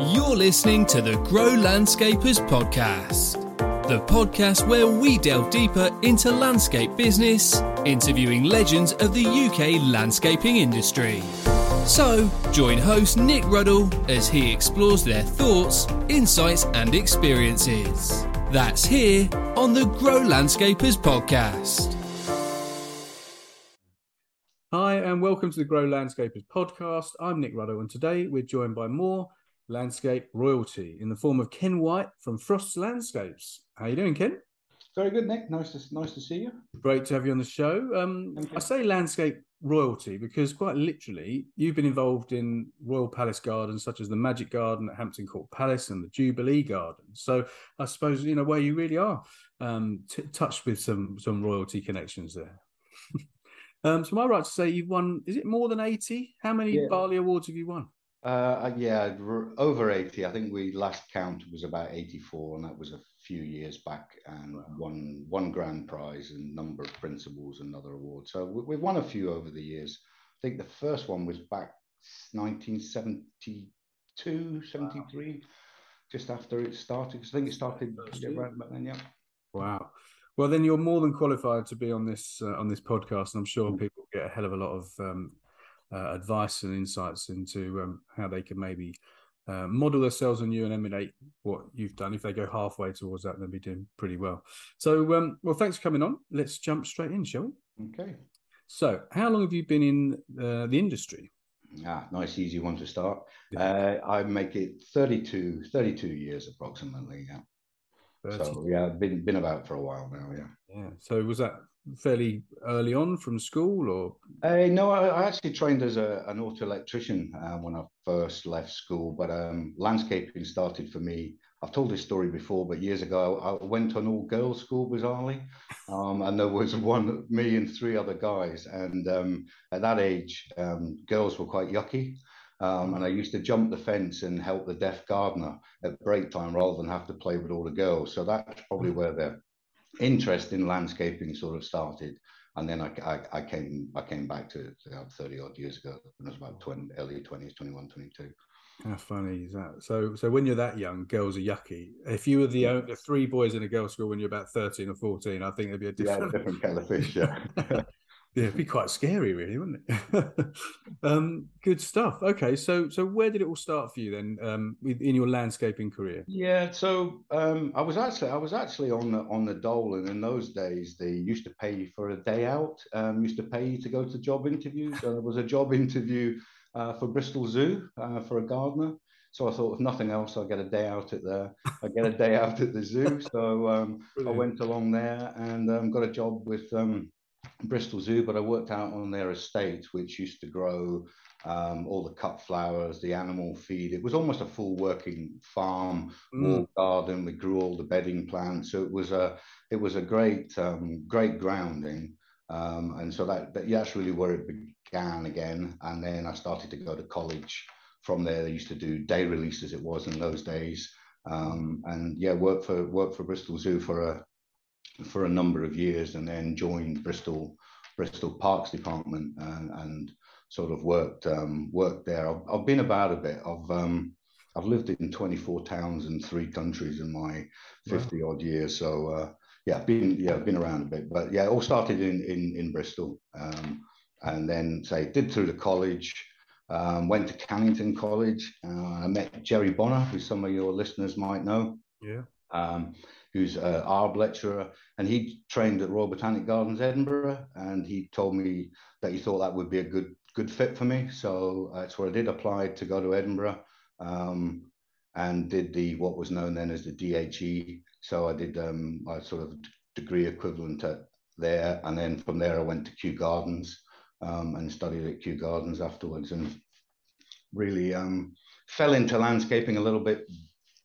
You're listening to the Grow Landscapers Podcast, the podcast where we delve deeper into landscape business, interviewing legends of the UK landscaping industry. So, join host Nick Ruddle as he explores their thoughts, insights, and experiences. That's here on the Grow Landscapers Podcast. Hi, and welcome to the Grow Landscapers podcast. I'm Nick Ruddle, and today we're joined by more landscape royalty in the form of Ken White from Frost Landscapes. How you doing, Ken? Very good, Nick. Nice to nice to see you. Great to have you on the show. Um, I say landscape royalty because quite literally you've been involved in Royal Palace Gardens such as the Magic Garden at Hampton Court Palace and the Jubilee Garden. So I suppose you know where you really are um, t- touched with some some royalty connections there. um, so am I right to say you've won? Is it more than eighty? How many Yeah. BALI Awards have you won? Uh, yeah, over 80. I think we last count was about 84, and that was a few years back, and one one grand prize and number of principals and other awards. So we, we've won a few over the years. I think the first one was back 1972, 73, just after it started. I think it started yeah, right back then. Yeah. Wow. Well, then you're more than qualified to be on this uh, on this podcast, and I'm sure Mm. people get a hell of a lot of um, uh, advice and insights into um, how they can maybe uh, model themselves on you and emulate what you've done. If they go halfway towards that, they'll be doing pretty well. So, um, well, thanks for coming on. Let's jump straight in, shall we? Okay. So, how long have you been in uh, the industry? Ah, nice, easy one to start. Yeah. Uh, I make it 32, 32 years approximately. Yeah. 30. So yeah, I've been been about for a while now. Yeah. Yeah. So, was that fairly early on from school, or Uh, no, I, I actually trained as a, an auto electrician uh, when I first left school, but um, landscaping started for me. I've told this story before, but years ago I went to an all girls school bizarrely, um, and there was one me and three other guys, and um, at that age, um, girls were quite yucky. Um, and I used to jump the fence and help the deaf gardener at break time rather than have to play with all the girls. So that's probably where the interest in landscaping sort of started. And then I, I, I came I came back to, to 30 odd years ago when I was about 20, early 20s, 21, 22. How funny is that? So, so when you're that young, girls are yucky. If you were the, three boys in a girls' school when you're about thirteen or fourteen, I think it'd be a Yeah, different, different kettle of fish, yeah. yeah, it'd be quite scary, really, wouldn't it? um, good stuff. Okay, so so where did it all start for you then, um, in your landscaping career? Yeah, so um, I was actually I was actually on the on the dole, and in those days they used to pay you for a day out. Um, used to pay you to go to job interviews. And there was a job interview uh, for Bristol Zoo uh, for a gardener. So I thought, if nothing else, I'll get a day out at the I get a day out at the zoo. So um, I went along there and um, got a job with um, Bristol Zoo, but I worked out on their estate, which used to grow um, all the cut flowers, the animal feed. It was almost a full working farm, Mm. garden. We grew all the bedding plants. So it was a it was a great um, great grounding. Um, and so that, that yeah, that's really where it began again, and then I started to go to college. From there, they used to do day release as it was in those days, um, and yeah, worked for worked for Bristol Zoo for a for a number of years, and then joined Bristol Bristol Parks Department and, and sort of worked um, worked there. I've, I've, been about a bit. I've um, I've lived in 24 towns and three countries in my 50 wow. odd years. So uh, yeah, been yeah I've been around a bit. But yeah, it all started in in in Bristol, um, and then say did through the college. Um, went to Cannington College. Uh, I met Jerry Bonner, who some of your listeners might know. Yeah. Um, who's an ARB lecturer, and he trained at Royal Botanic Gardens, Edinburgh, and he told me that he thought that would be a good good fit for me. So uh, that's where I did apply to go to Edinburgh, um, and did the what was known then as the DHE. So I did um, my sort of degree equivalent at there, and then from there I went to Kew Gardens um, and studied at Kew Gardens afterwards, and really um, fell into landscaping a little bit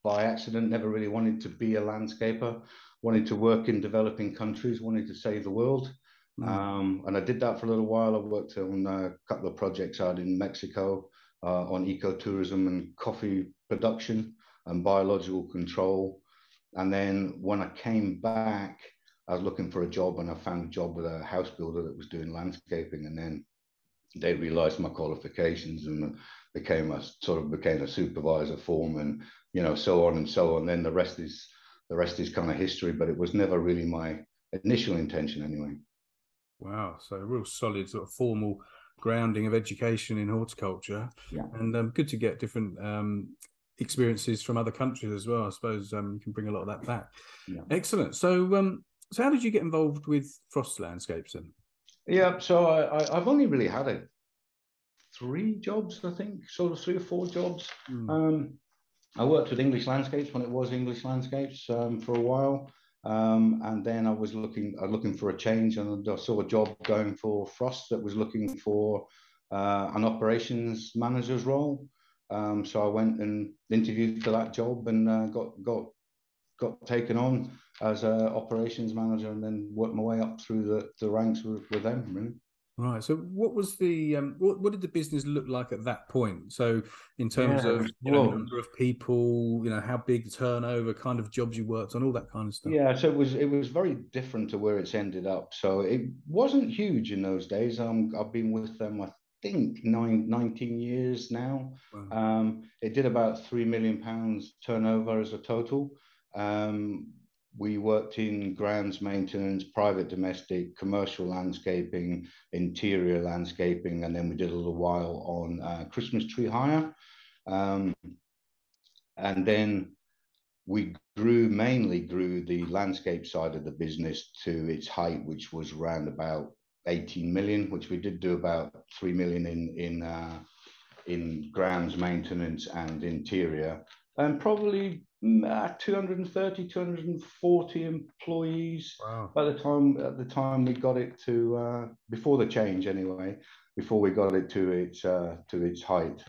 by accident, never really wanted to be a landscaper, wanted to work in developing countries, wanted to save the world. Mm. Um, and I did that for a little while. I worked on a couple of projects out in Mexico uh, on ecotourism and coffee production and biological control. And then when I came back, I was looking for a job and I found a job with a house builder that was doing landscaping. And then they realized my qualifications and became a sort of became a supervisor foreman you know, so on and so on. Then the rest is the rest is kind of history, but it was never really my initial intention anyway. Wow, so a real solid sort of formal grounding of education in horticulture, yeah. and um, good to get different um, experiences from other countries as well. I suppose um, you can bring a lot of that back. Yeah. Excellent. So, um, so how did you get involved with Frost Landscapes then? Yeah, so I, have only really had a three jobs, I think, sort of three or four jobs. Mm. Um, I worked with English Landscapes when it was English Landscapes um, for a while. Um, and then I was looking uh, looking for a change, and I saw a job going for Frost that was looking for uh, an operations manager's role. Um, so I went and interviewed for that job and uh, got got got taken on as an operations manager, and then worked my way up through the, the ranks with, with them. Really. Right. So, what was the um, what, what did the business look like at that point? So, in terms yeah, of you know, number of people, you know, how big the turnover, kind of jobs you worked on, all that kind of stuff. Yeah. So it was it was very different to where it's ended up. So it wasn't huge in those days. Um, I've been with them, I think, nine, 19 years now. Wow. Um, it did about three million pounds turnover as a total. Um, we worked in grounds maintenance, private domestic, commercial landscaping, interior landscaping, and then we did a little while on uh, Christmas tree hire. Um, and then we grew mainly grew the landscape side of the business to its height, which was around about 18 million, which we did do about 3 million in in uh, in grounds maintenance and interior, and probably uh, 230 240 employees wow. by the time at the time we got it to uh, before the change anyway before we got it to its uh, to its height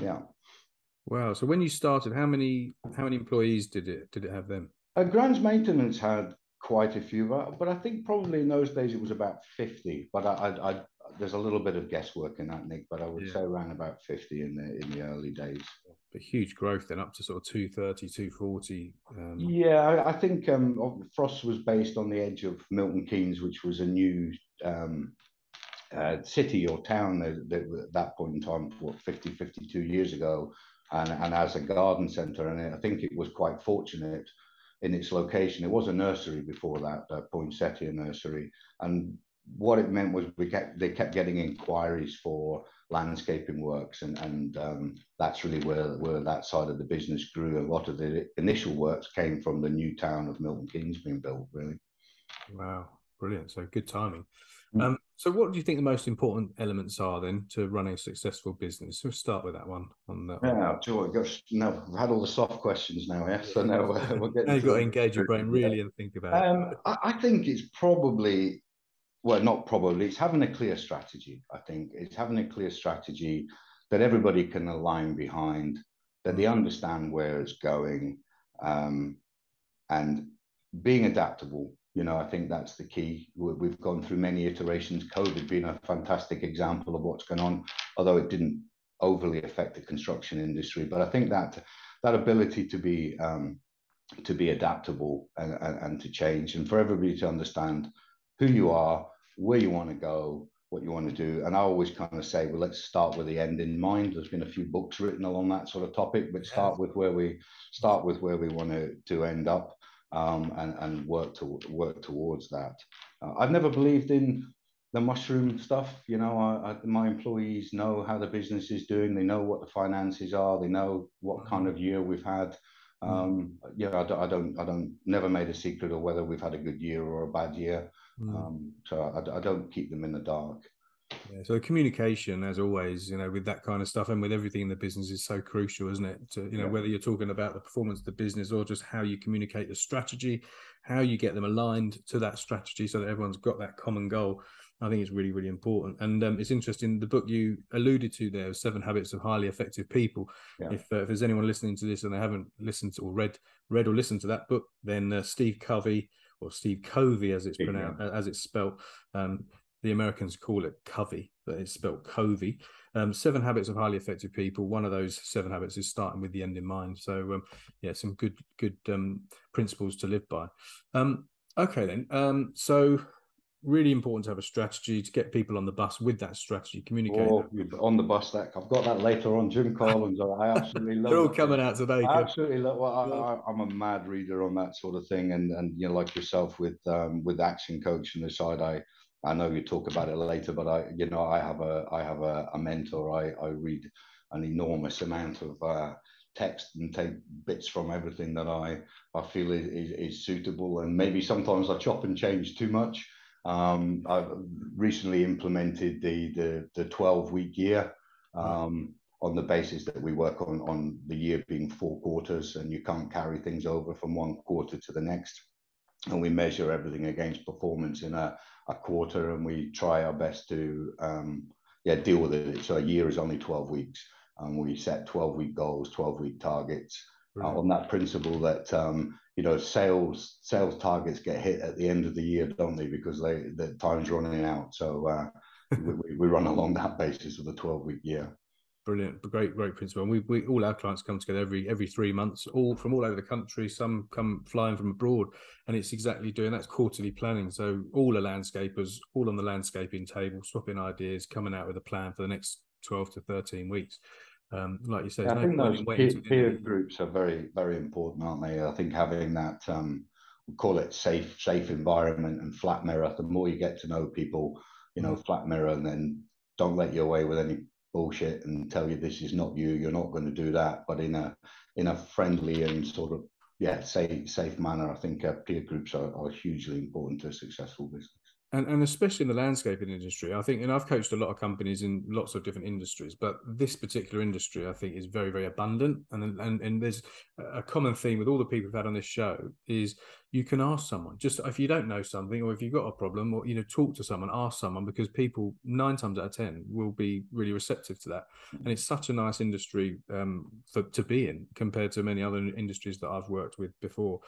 yeah wow so when you started how many how many employees did it did it have then uh, grounds maintenance had quite a few but, but i think probably in those days it was about 50 but i i, I there's a little bit of guesswork in that, Nick, but I would yeah. say around about 50 in the in the early days. But huge growth then up to sort of 230, 240. Um... Yeah, I, I think um, Frost was based on the edge of Milton Keynes, which was a new um, uh, city or town that, that, at that point in time, what, 50, 52 years ago, and, and as a garden centre. And I think it was quite fortunate in its location. It was a nursery before that, uh, Poinsettia Nursery. And what it meant was we kept they kept getting inquiries for landscaping works and and um, that's really where where that side of the business grew. A lot of the initial works came from the new town of Milton Keynes being built. Really. Wow, brilliant! So good timing. Mm. Um, so, what do you think the most important elements are then to running a successful business? We'll start with that one. On that. Yeah, Joy. Gosh, now we've had all the soft questions now. Yeah, so now we're, we're getting. now you've got to engage your brain really and think about um, it. I, I think it's probably well, not probably, it's having a clear strategy. I think it's having a clear strategy that everybody can align behind, that they understand where it's going, um, and being adaptable. you know, I think that's the key. We've gone through many iterations. COVID being a fantastic example of what's going on, although it didn't overly affect the construction industry. But I think that that ability to be um, to be adaptable and, and, and to change, and for everybody to understand who you are, where you want to go, what you want to do. And I always kind of say, well, let's start with the end in mind. There's been a few books written along that sort of topic, but start with where we start with where we want to, to end up um, and, and work to work towards that. Uh, I've never believed in the mushroom stuff. You know, I, I, my employees know how the business is doing. They know what the finances are. They know what kind of year we've had. Mm. Um, yeah, I don't, I don't, I don't, never made a secret of whether we've had a good year or a bad year. Mm. Um, so I, I, don't keep them in the dark. Yeah, so communication, as always, you know, with that kind of stuff and with everything in the business is so crucial, isn't it? To you know, yeah. whether you're talking about the performance of the business or just how you communicate the strategy, how you get them aligned to that strategy, so that everyone's got that common goal. I think it's really, really important. And um, it's interesting. The book you alluded to there, Seven Habits of Highly Effective People. Yeah. If, uh, if there's anyone listening to this and they haven't listened to or read, read or listened to that book, then uh, Steve Covey or Steve Covey, as it's pronounced, yeah. as it's spelt. Um, the Americans call it Covey, but it's spelled Covey. Um, seven habits of highly effective people. One of those seven habits is starting with the end in mind. So, um, yeah, some good good um, principles to live by. Um, okay, then. Um, so really important to have a strategy to get people on the bus with that strategy, communicate. Oh, on the bus, that I've got that later on. Jim Collins, I absolutely love. They're all coming out today. I absolutely love. Well, I, am a mad reader on that sort of thing, and and you know, like yourself with um, with action coach on the side, I I know you talk about it later, but I you know I have a I have a, a mentor. I I read an enormous amount of. Uh, text and take bits from everything that I, I feel is, is, is suitable. And maybe sometimes I chop and change too much. Um, I've recently implemented the the, the 12 week year um, on the basis that we work on on the year being four quarters, and you can't carry things over from one quarter to the next. And we measure everything against performance in a, a quarter, and we try our best to um, yeah deal with it. So a year is only 12 weeks, and we set 12 week goals, 12 week targets. Uh, on that principle that um, you know sales sales targets get hit at the end of the year, don't they? Because they the time's running out. So uh, we, we run along that basis of the twelve week year. Brilliant, great, great principle. And we, we all our clients come together every every three months, all from all over the country. Some come flying from abroad, and it's exactly doing that's quarterly planning. So all the landscapers, all on the landscaping table, swapping ideas, coming out with a plan for the next twelve to thirteen weeks. Um, like you said, yeah, I think those peer, peer groups are very, very important, aren't they? I think having that, um, we call it safe, safe environment and flat mirror. The more you get to know people, you know, mm. flat mirror, and then don't let you away with any bullshit and tell you this is not you. You're not going to do that, but in a in a friendly and sort of yeah safe safe manner. I think uh, peer groups are, are hugely important to a successful business and, and especially in the landscaping industry, I think, and I've coached a lot of companies in lots of different industries, but this particular industry, I think, is very, very abundant. And and and there's a common theme with all the people we've had on this show is you can ask someone just if you don't know something or if you've got a problem or you know talk to someone, ask someone because people nine times out of ten will be really receptive to that. And it's such a nice industry um, for to be in compared to many other industries that I've worked with before.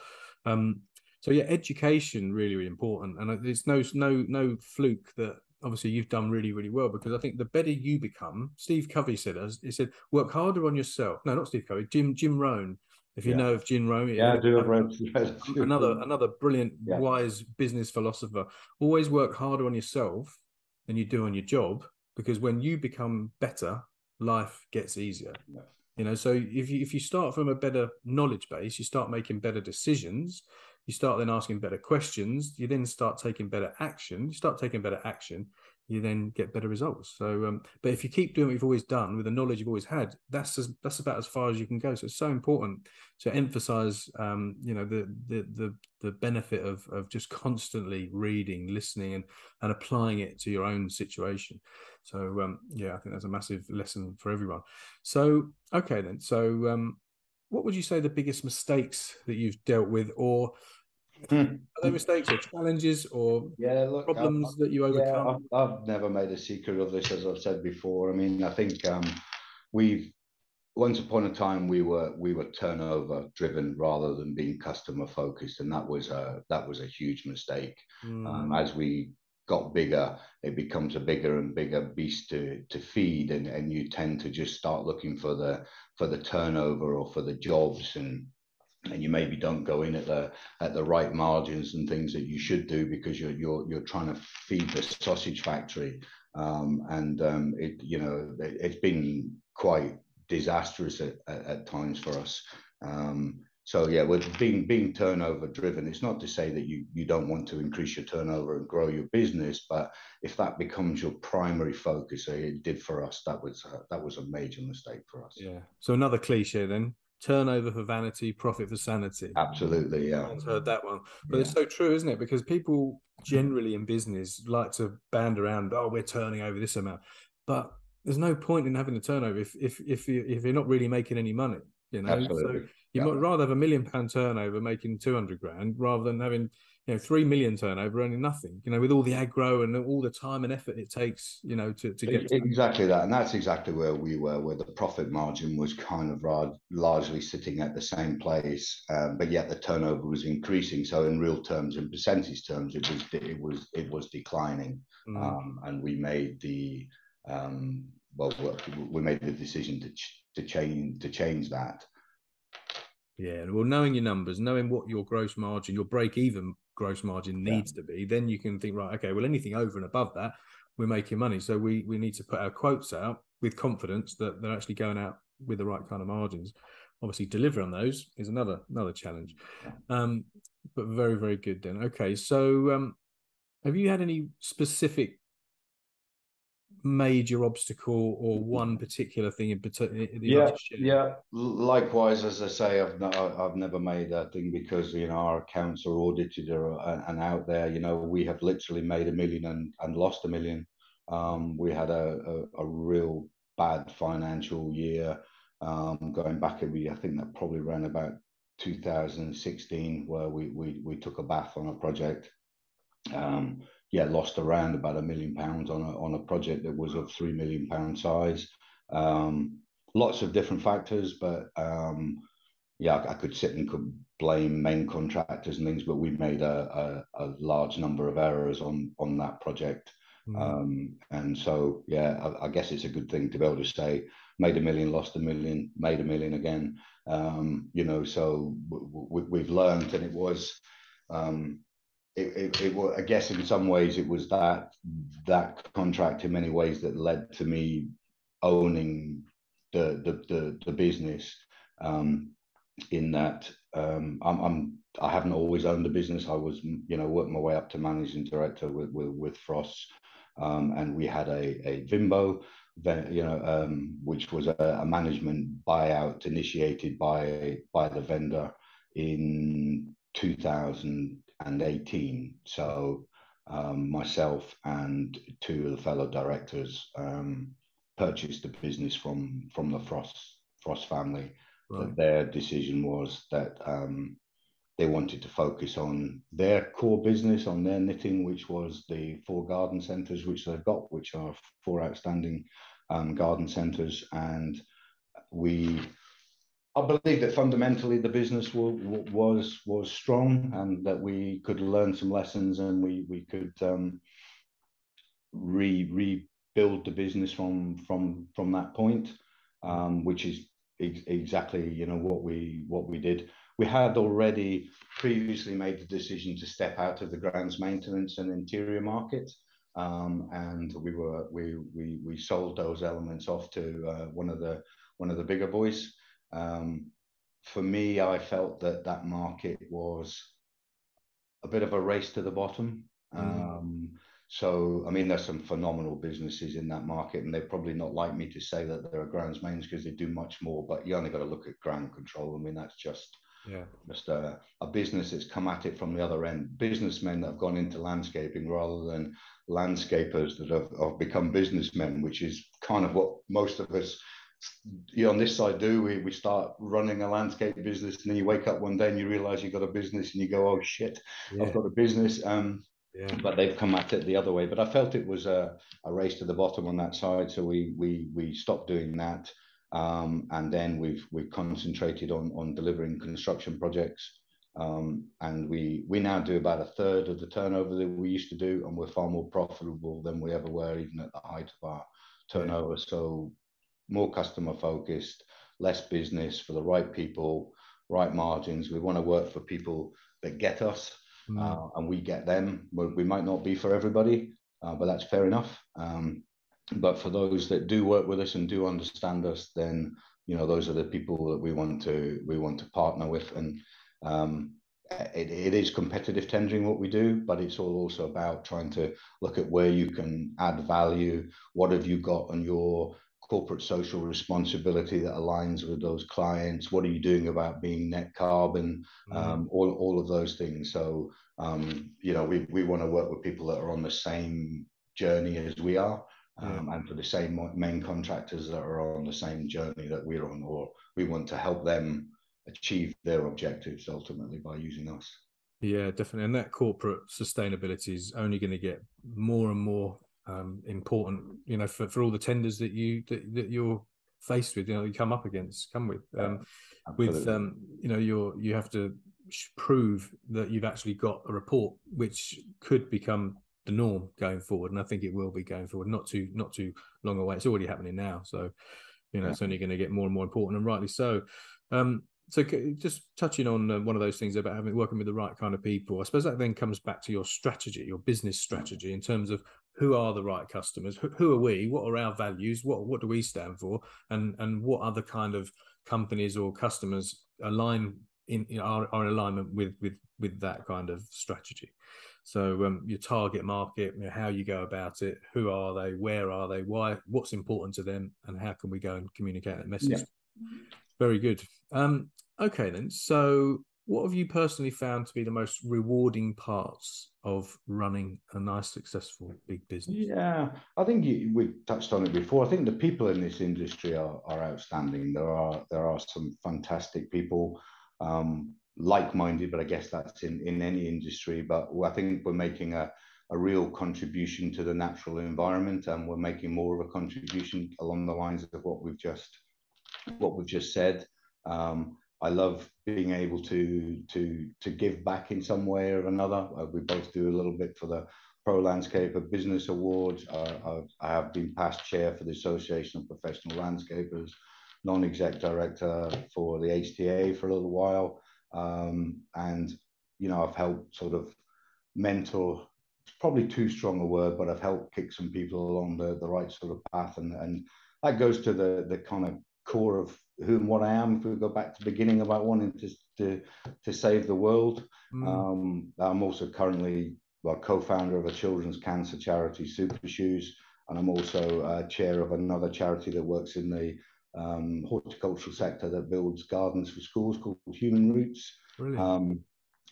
Um, so yeah, education really really important, and uh, it's no no no fluke that obviously you've done really really well because I think the better you become, Steve Covey said as he said, work harder on yourself. No, not Steve Covey, Jim Jim Rohn. If you yeah. know of Jim Rohn, yeah, I do. Another another brilliant, yeah. wise business philosopher. Always work harder on yourself than you do on your job because when you become better, life gets easier. Yeah. You know, so if you if you start from a better knowledge base, you start making better decisions you start then asking better questions you then start taking better action you start taking better action you then get better results. So um, but if you keep doing what you've always done with the knowledge you've always had that's as, that's about as far as you can go. So it's so important to emphasize um, you know the, the the the benefit of of just constantly reading listening and and applying it to your own situation. So um, yeah i think that's a massive lesson for everyone. So okay then. So um, what would you say the biggest mistakes that you've dealt with, or hmm. are they mistakes or challenges or yeah, look, problems I've, that you overcome? Yeah, I've, I've, never made a secret of this, as I've said before. I mean, I think um, we've once upon a time we were we were turnover driven rather than being customer focused and that was a that was a huge mistake mm. um, as we got bigger it becomes a bigger and bigger beast to to feed and and you tend to just start looking for the for the turnover or for the jobs and and you maybe don't go in at the at the right margins and things that you should do because you're you're you're trying to feed the sausage factory um, and um, it you know it, has been quite disastrous at, at, at times for us. Um, so yeah, with being being turnover driven, it's not to say that you you don't want to increase your turnover and grow your business, but if that becomes your primary focus, it did for us. That was uh, that was a major mistake for us. Yeah. So another cliche then: turnover for vanity, profit for sanity. Absolutely, yeah. I've heard that one, but yeah. it's so true, isn't it? Because people generally in business like to band around, oh, we're turning over this amount, but there's no point in having a turnover if if if you if you're not really making any money. You know, Absolutely. so you yeah. might rather have a million pound turnover making two hundred grand rather than having you know three million turnover earning nothing. You know, with all the aggro and all the time and effort it takes, you know, to to get to exactly that. And that's exactly where we were, where the profit margin was kind of largely sitting at the same place, um, but yet the turnover was increasing. So in real terms, in percentage terms, it was it was it was declining, mm. um, and we made the um, well, we made the decision to ch- to change to change that. Yeah, well, knowing your numbers, knowing what your gross margin, your break even gross margin needs yeah. to be, then you can think, right, okay, well, anything over and above that, we're making money. So we we need to put our quotes out with confidence that they're actually going out with the right kind of margins. Obviously, deliver on those is another another challenge. Um, but very very good then. Okay, so um, have you had any specific major obstacle or one particular thing in particular? Yeah, yeah. Likewise, as I say, I've not, I've never made that thing because you know our accounts are audited and out there. You know, we have literally made a million and, and lost a million. Um, we had a, a, a real bad financial year um, going back. We I think that probably ran about 2016 where we we we took a bath on a project. Um, yeah, lost around about a million pounds on a on a project that was of three million pound size. Um, lots of different factors, but um, yeah, I, I, could sit and could blame main contractors and things, but we made a, a, a large number of errors on on that project. Mm. Um, and so, yeah, I, I, guess it's a good thing to be able to say, made a million, lost a million, made a million again. Um, you know, so we, have learned, and it was, um, it, it, it was, I guess in some ways it was that that contract in many ways that led to me owning the the the, the business. Um, in that um, I'm, I'm I haven't always owned a business. I was you know worked my way up to managing director with with, with Frost, um, and we had a a Vimbo, you know, um, which was a, a, management buyout initiated by by the vendor in 2000 and 18. So um, myself and two of the fellow directors um, purchased the business from from the Frost Frost family. Right. Their decision was that um, they wanted to focus on their core business, on their knitting, which was the four garden centres which they've got, which are four outstanding um, garden centres, and we I believe that fundamentally the business was was strong and that we could learn some lessons and we we could um, re rebuild the business from from from that point, um, which is ex exactly you know what we what we did. We had already previously made the decision to step out of the grounds maintenance and interior market. Um, and we were we, we we sold those elements off to uh, one of the one of the bigger boys um, for me, I felt that that market was a bit of a race to the bottom. Mm. Um, so, I mean, there's some phenomenal businesses in that market, and they're probably not like me to say that there are grounds mains because they do much more. But you only got to look at ground control. I mean, that's just yeah, just a, a business that's come at it from the other end. Businessmen that have gone into landscaping rather than landscapers that have, have become businessmen, which is kind of what most of us you on this side do we, we start running a landscape business and then you wake up one day and you realize you've got a business and you go oh shit yeah. i've got a business um yeah. but they've come at it the other way but i felt it was a, a race to the bottom on that side so we we we stopped doing that Um, and then we've we've concentrated on on delivering construction projects. Um, and we we now do about a third of the turnover that we used to do, and we're far more profitable than we ever were, even at the height of our turnover. So more customer focused, less business for the right people, right margins. We want to work for people that get us, mm. uh, and we get them. We might not be for everybody, uh, but that's fair enough. Um, but for those that do work with us and do understand us, then you know those are the people that we want to we want to partner with and um, it, it is competitive tendering what we do, but it's all also about trying to look at where you can add value. What have you got on your corporate social responsibility that aligns with those clients? What are you doing about being net carbon? Mm-hmm. Um, all, all of those things. So, um, you know, we, we want to work with people that are on the same journey as we are. Um, and for the same main contractors that are on the same journey that we're on, or we want to help them achieve their objectives ultimately by using us. Yeah, definitely. And that corporate sustainability is only going to get more and more um, important, you know, for, for all the tenders that you that, that you're faced with, you know, you come up against, come with. Um, with um, you know, you're you have to prove that you've actually got a report which could become the norm going forward, and I think it will be going forward. Not too not too long away. It's already happening now, so you know yeah. it's only going to get more and more important, and rightly so. Um, so just touching on uh, one of those things about having working with the right kind of people i suppose that then comes back to your strategy your business strategy in terms of who are the right customers who, who, are we what are our values what what do we stand for and and what other kind of companies or customers align in, in are, are in alignment with with with that kind of strategy so um, your target market you know, how you go about it who are they where are they why what's important to them and how can we go and communicate that message yeah. Very good. Um, okay, then. So, what have you personally found to be the most rewarding parts of running a nice, successful big business? Yeah, I think you, we've touched on it before. I think the people in this industry are, are outstanding. There are there are some fantastic people, um, like-minded, but I guess that's in in any industry. But I think we're making a a real contribution to the natural environment, and we're making more of a contribution along the lines of what we've just what we've just said. Um, I love being able to to to give back in some way or another. Uh, we both do a little bit for the Pro Landscaper Business Awards. Uh, I have been past chair for the Association of Professional Landscapers, non-exec director for the HTA for a little while, um, and you know I've helped sort of mentor. It's probably too strong a word, but I've helped kick some people along the, the right sort of path, and and that goes to the the kind of core of who and what I am. If we go back to the beginning about wanting to to, to save the world, mm. um, I'm also currently well co-founder of a children's cancer charity, Super Shoes, and I'm also uh, chair of another charity that works in the um, horticultural sector that builds gardens for schools called Human Roots. Um,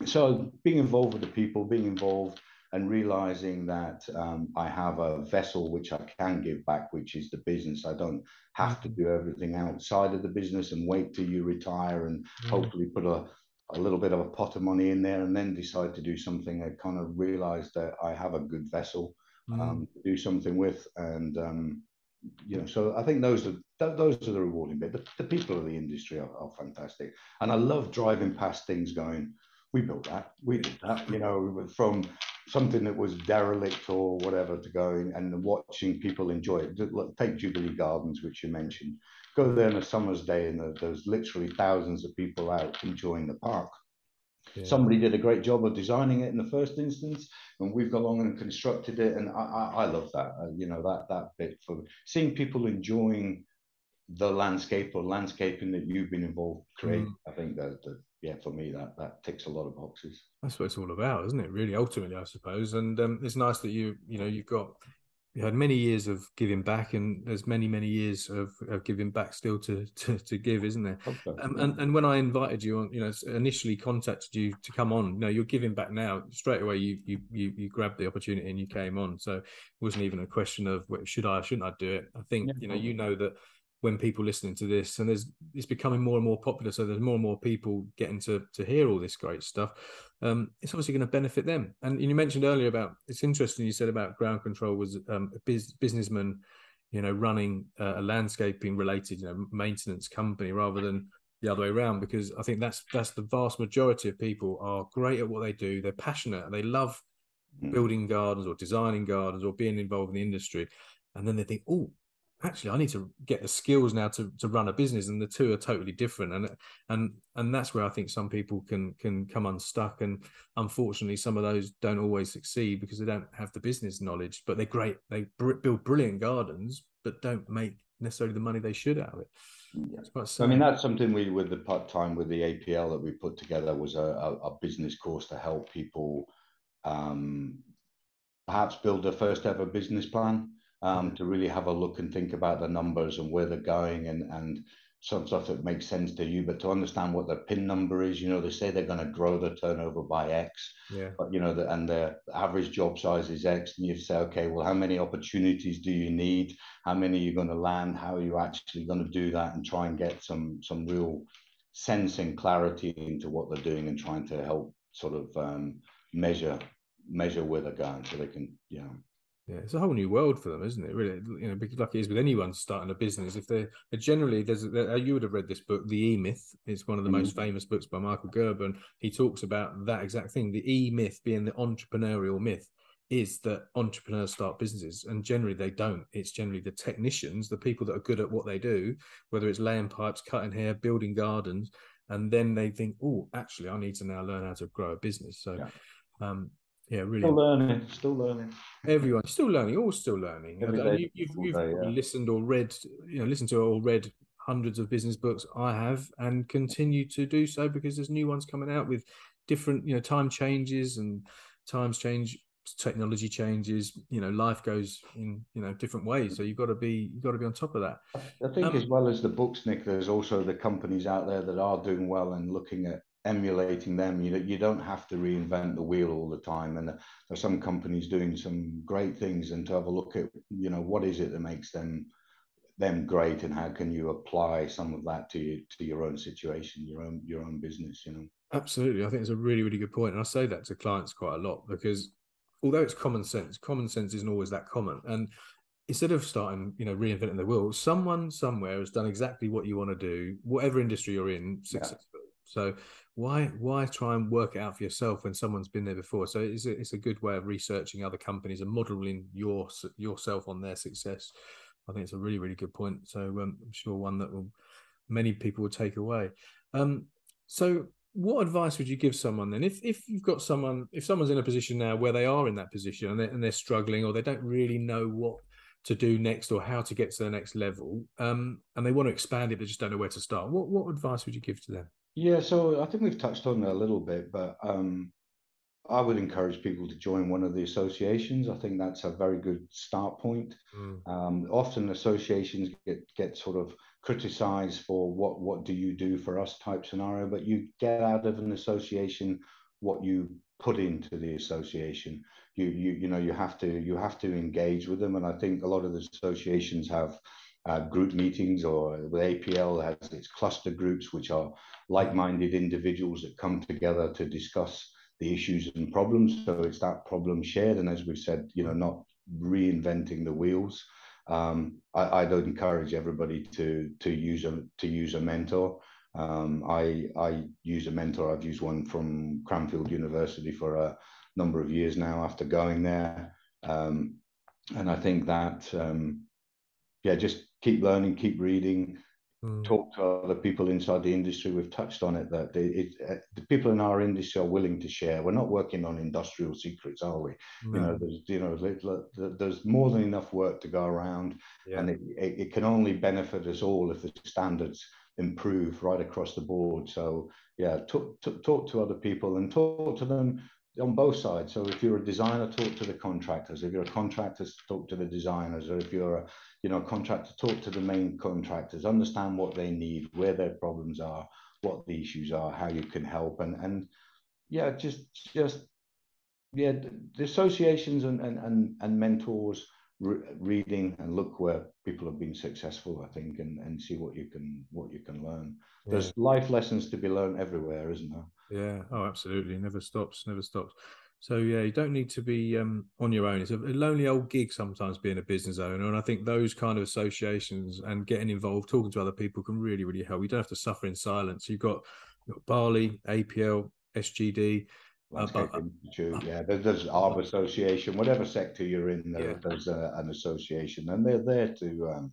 so being involved with the people, being involved and realizing that um, I have a vessel which I can give back, which is the business. I don't have to mm-hmm. do everything outside of the business and wait till you retire and mm. hopefully put a, a little bit of a pot of money in there and then decide to do something. I kind of realized that I have a good vessel mm. um, to do something with. And, um, you know, so I think those are those are the rewarding bit. The, the people of the industry are, are fantastic, and I love driving past things going, we built that, we did that, you know, from something that was derelict or whatever to going and watching people enjoy it. Take Jubilee Gardens, which you mentioned. Go there on a summer's day and there's literally thousands of people out enjoying the park. Yeah. Somebody did a great job of designing it in the first instance, and we've gone along and constructed it. And I, I, I love that. Uh, you know that that bit for seeing people enjoying the landscape or landscaping that you've been involved create. Mm. I think that, that yeah, for me, that that ticks a lot of boxes. That's what it's all about, isn't it? Really, ultimately, I suppose. And um, it's nice that you, you know, you've got you had many years of giving back, and there's many, many years of, of giving back still to to, to give, isn't there? Okay. Um, and and when I invited you on, you know, initially contacted you to come on, you know, you're giving back now. Straight away, you you you, you grabbed the opportunity and you came on. So it wasn't even a question of should I, shouldn't I do it. I think yeah. you know, you know that when people listening to this and there's it's becoming more and more popular so there's more and more people getting to to hear all this great stuff um, it's obviously going to benefit them and you mentioned earlier about it's interesting you said about ground control was um, a biz, businessman you know, running a landscaping related, you know, maintenance company rather than the other way around. Because I think that's that's the vast majority of people are great at what they do. They're passionate. They love mm. building gardens or designing gardens or being involved in the industry, and then they think, oh, actually I need to get the skills now to to run a business and the two are totally different and and and that's where I think some people can can come unstuck and unfortunately some of those don't always succeed because they don't have the business knowledge but they're great. They br- build brilliant gardens but don't make necessarily the money they should out of it. Yeah. I mean that's something we with the part time with the APL that we put together was a, a, a business course to help people um, perhaps build their first ever business plan um, to really have a look and think about the numbers and where they're going and and some stuff that makes sense to you, but to understand what their pin number is, you know, they say they're going to grow the turnover by X, yeah. but you know, the, and the average job size is X, and you say, okay, well, how many opportunities do you need? How many are you going to land? How are you actually going to do that? And try and get some some real sense and clarity into what they're doing, and trying to help sort of um, measure measure where they're going, so they can, you know, yeah, it's a whole new world for them, isn't it? Really, you know, because like it is with anyone starting a business, if they're, generally there's you would have read this book, The E Myth. It's one of the mm-hmm. most famous books by Michael Gerber, and he talks about that exact thing. The E Myth being the entrepreneurial myth is that entrepreneurs start businesses, and generally they don't. It's generally the technicians, the people that are good at what they do, whether it's laying pipes, cutting hair, building gardens, and then they think, oh, actually, I need to now learn how to grow a business. So. Yeah. Um, yeah, really. Still learning, still learning. Everyone still learning, all still learning. you, you've, you've day, yeah. listened or read, you know, listened to or read hundreds of business books. I have, and continue to do so because there's new ones coming out with different, you know, time changes and times change, technology changes. You know, life goes in you know different ways. So you've got to be you've got to be on top of that. I think um, as well as the books, Nick, there's also the companies out there that are doing well and looking at emulating them. You know, you don't have to reinvent the wheel all the time. And there's some companies doing some great things, and to have a look at you know what is it that makes them them great, and how can you apply some of that to you, to your own situation, your own your own business. You know. Absolutely, I think it's a really really good point, and I say that to clients quite a lot because although it's common sense, common sense isn't always that common, and instead of starting, you know, reinventing the wheel, someone somewhere has done exactly what you want to do, whatever industry you're in, successfully. Yeah. So why why try and work it out for yourself when someone's been there before? So it's a, it's a good way of researching other companies and modeling your yourself on their success. I think it's a really really good point. So um, I'm sure one that will many people will take away. Um, so what advice would you give someone then if if you've got someone if someone's in a position now where they are in that position and they're, and they're struggling or they don't really know what to do next or how to get to the next level um, and they want to expand it but just don't know where to start what what advice would you give to them yeah, so I think we've touched on it a little bit, but um, I would encourage people to join one of the associations. I think that's a very good start point. Mm. Um, often associations get get sort of criticized for what what do you do for us type scenario, but you get out of an association what you put into the association. You you you know you have to you have to engage with them, and I think a lot of the associations have uh, group meetings, or the APL has its cluster groups, which are like-minded individuals that come together to discuss the issues and problems. So it's that problem shared, and as we've said, you know, not reinventing the wheels. Um, I, I'd encourage everybody to to use a to use a mentor. Um, I I use a mentor. I've used one from Cranfield University for a number of years now after going there, um, and I think that um, yeah, just keep learning, keep reading, mm. talk to other people inside the industry. We've touched on it that it, uh, the people in our industry are willing to share. We're not working on industrial secrets, are we? No. You know, there's you know there's more than enough work to go around, yeah. and it, it, it can only benefit us all if the standards improve right across the board. So yeah, talk, talk, talk to other people and talk to them on both sides. So if you're a designer, talk to the contractors. If you're a contractor, talk to the designers. Or if you're a you know contractor, talk to the main contractors. Understand what they need, where their problems are, what the issues are, how you can help, and and yeah, just just yeah, the associations and and and, and mentors. Re- reading and look where people have been successful i think and, and see what you can what you can learn yeah. there's life lessons to be learned everywhere isn't there yeah. Oh, absolutely. Never stops. Never stops. So yeah, you don't need to be um, on your own. It's a lonely old gig sometimes being a business owner, and I think those kind of associations and getting involved, talking to other people, can really really help. You don't have to suffer in silence. You've got, you've got Bali, APL, SGD. Landscape uh, Institute, yeah. There's, there's Arbor Association, whatever sector you're in, there, yeah. there's a, an association, and they're there to um,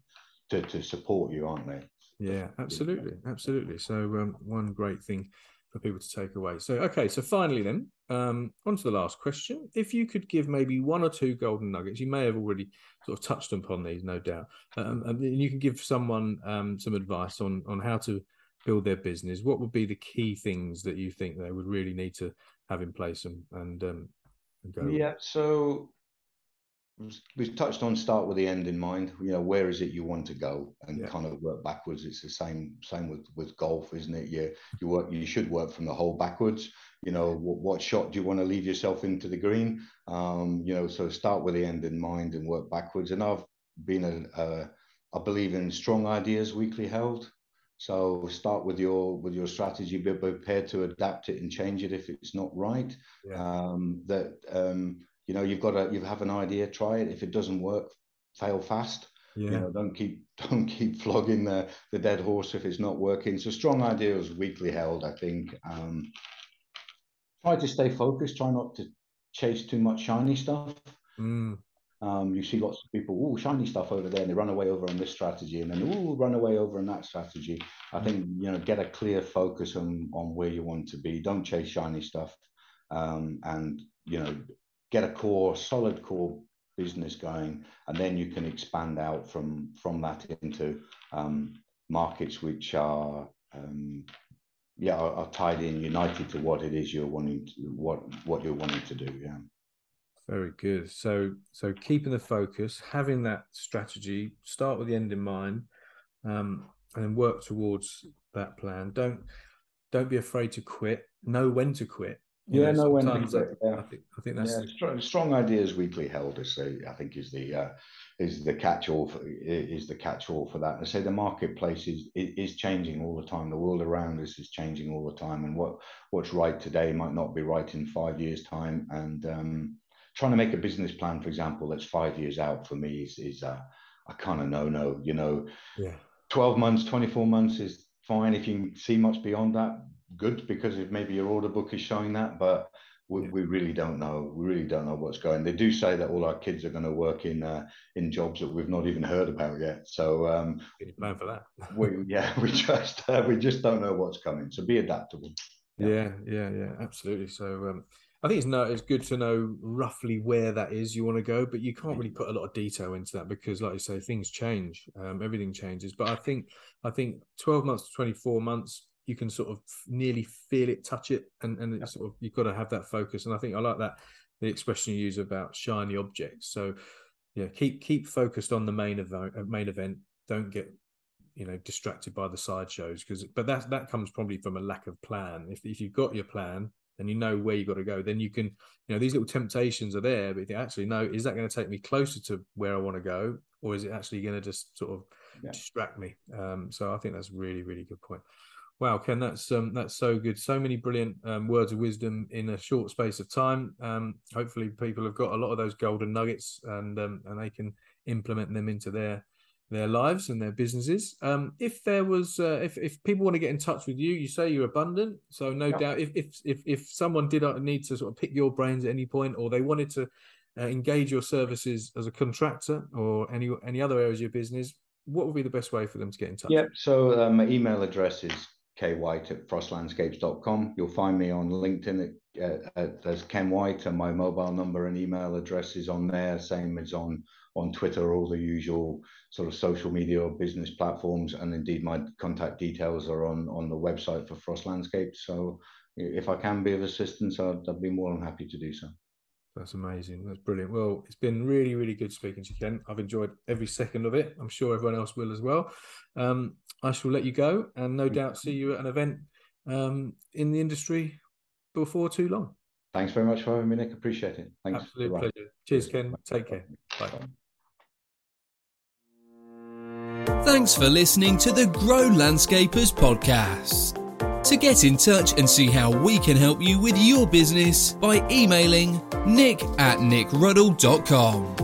to to support you, aren't they? Yeah, absolutely, absolutely. So um, one great thing for people to take away. So okay, so finally then, um, on to the last question. If you could give maybe one or two golden nuggets, you may have already sort of touched upon these, no doubt. Um, and you can give someone um, some advice on on how to build their business. What would be the key things that you think they would really need to have in place and and, um, and go? Yeah, so we've touched on start with the end in mind. You know where is it you want to go and yeah. kind of work backwards? It's the same same with with golf isn't it? You you work you should work from the hole backwards. You know what, what shot do you want to leave yourself into the green? Um you know so start with the end in mind and work backwards. And i've been a, a I believe in strong ideas weakly held so start with your with your strategy be prepared to adapt it and change it if it's not right. Yeah. um that um you know you've got to you have an idea try it. If it doesn't work fail fast. Yeah. you know don't keep don't keep flogging the the dead horse if it's not working. So strong ideas weakly held i think. Um try to stay focused. Try not to chase too much shiny stuff. Mm. Um, you see lots of people, oh, shiny stuff over there, and they run away over on this strategy, and then oh, run away over on that strategy. I think you know, get a clear focus on on where you want to be. Don't chase shiny stuff, um, and you know, get a core, solid core business going, and then you can expand out from from that into um, markets which are um, yeah are, are, tied in, united to what it is you're wanting to what what you're wanting to do. Yeah. Very good. So so keeping the focus, having that strategy, start with the end in mind, um, and then work towards that plan. Don't don't be afraid to quit. Know when to quit yeah, know, no, when yeah. I think, I think that's yeah, strong, strong, ideas weekly held is the, I think is the uh, is the catch all for, is the catch all for that. I say the marketplace is is changing all the time. The world around us is changing all the time, and what what's right today might not be right in five years' time. And um, trying to make a business plan, for example, that's five years out for me is is a, a kind of no no. You know, yeah, twelve months, twenty four months is fine if you see much beyond that good because if maybe your order book is showing that, but we, yeah. we, really don't know. We really don't know what's going. They do say that all our kids are going to work in uh, in jobs that we've not even heard about yet. So um, plan for that. we, yeah, we just uh, we just don't know what's coming. So be adaptable. Yeah, yeah, yeah, yeah absolutely. So um, I think it's no, it's good to know roughly where that is you want to go, but you can't really put a lot of detail into that because, like you say, things change. Um, everything changes. But I think I think twelve months to twenty four months you can sort of nearly feel it, touch it, and and it's sort of you've got to have that focus. And I think I like that the expression you use about shiny objects. So yeah, keep keep focused on the main event. Uh, main event. Don't get you know distracted by the side shows because but that that comes probably from a lack of plan. If if you've got your plan and you know where you've got to go, then you can you know these little temptations are there. But you actually know, is that going to take me closer to where I want to go, or is it actually going to just sort of yeah. distract me? Um, so I think that's really really good point. Wow, Ken, that's um, that's so good. So many brilliant um, words of wisdom in a short space of time. Um, hopefully, people have got a lot of those golden nuggets, and um, and they can implement them into their their lives and their businesses. Um, if there was, uh, if if people want to get in touch with you, you say you're abundant, so no yeah. doubt. If if if if someone did need to sort of pick your brains at any point, or they wanted to uh, engage your services as a contractor or any any other areas of your business, what would be the best way for them to get in touch? Yeah, so uh, my email address is kwhite at frostlandscapes.com. You'll find me on LinkedIn at, at, as Ken White, and my mobile number and email address is on there, same as on on Twitter, all the usual sort of social media or business platforms, and indeed my contact details are on on the website for Frosts Landscapes. So if I can be of assistance, I'd, I'd be more than happy to do so. That's amazing. That's brilliant. Well, it's been really, really good speaking to you, Ken. I've enjoyed every second of it. I'm sure everyone else will as well. Um, I shall let you go and no doubt see you at an event um, in the industry before too long. Thanks very much for having me, Nick. Appreciate it. Thanks. Absolute Bye. pleasure. Cheers, Ken. Take care. Bye. Thanks for listening to the Grow Landscapers podcast. To get in touch and see how we can help you with your business by emailing nick at nickruddle.com.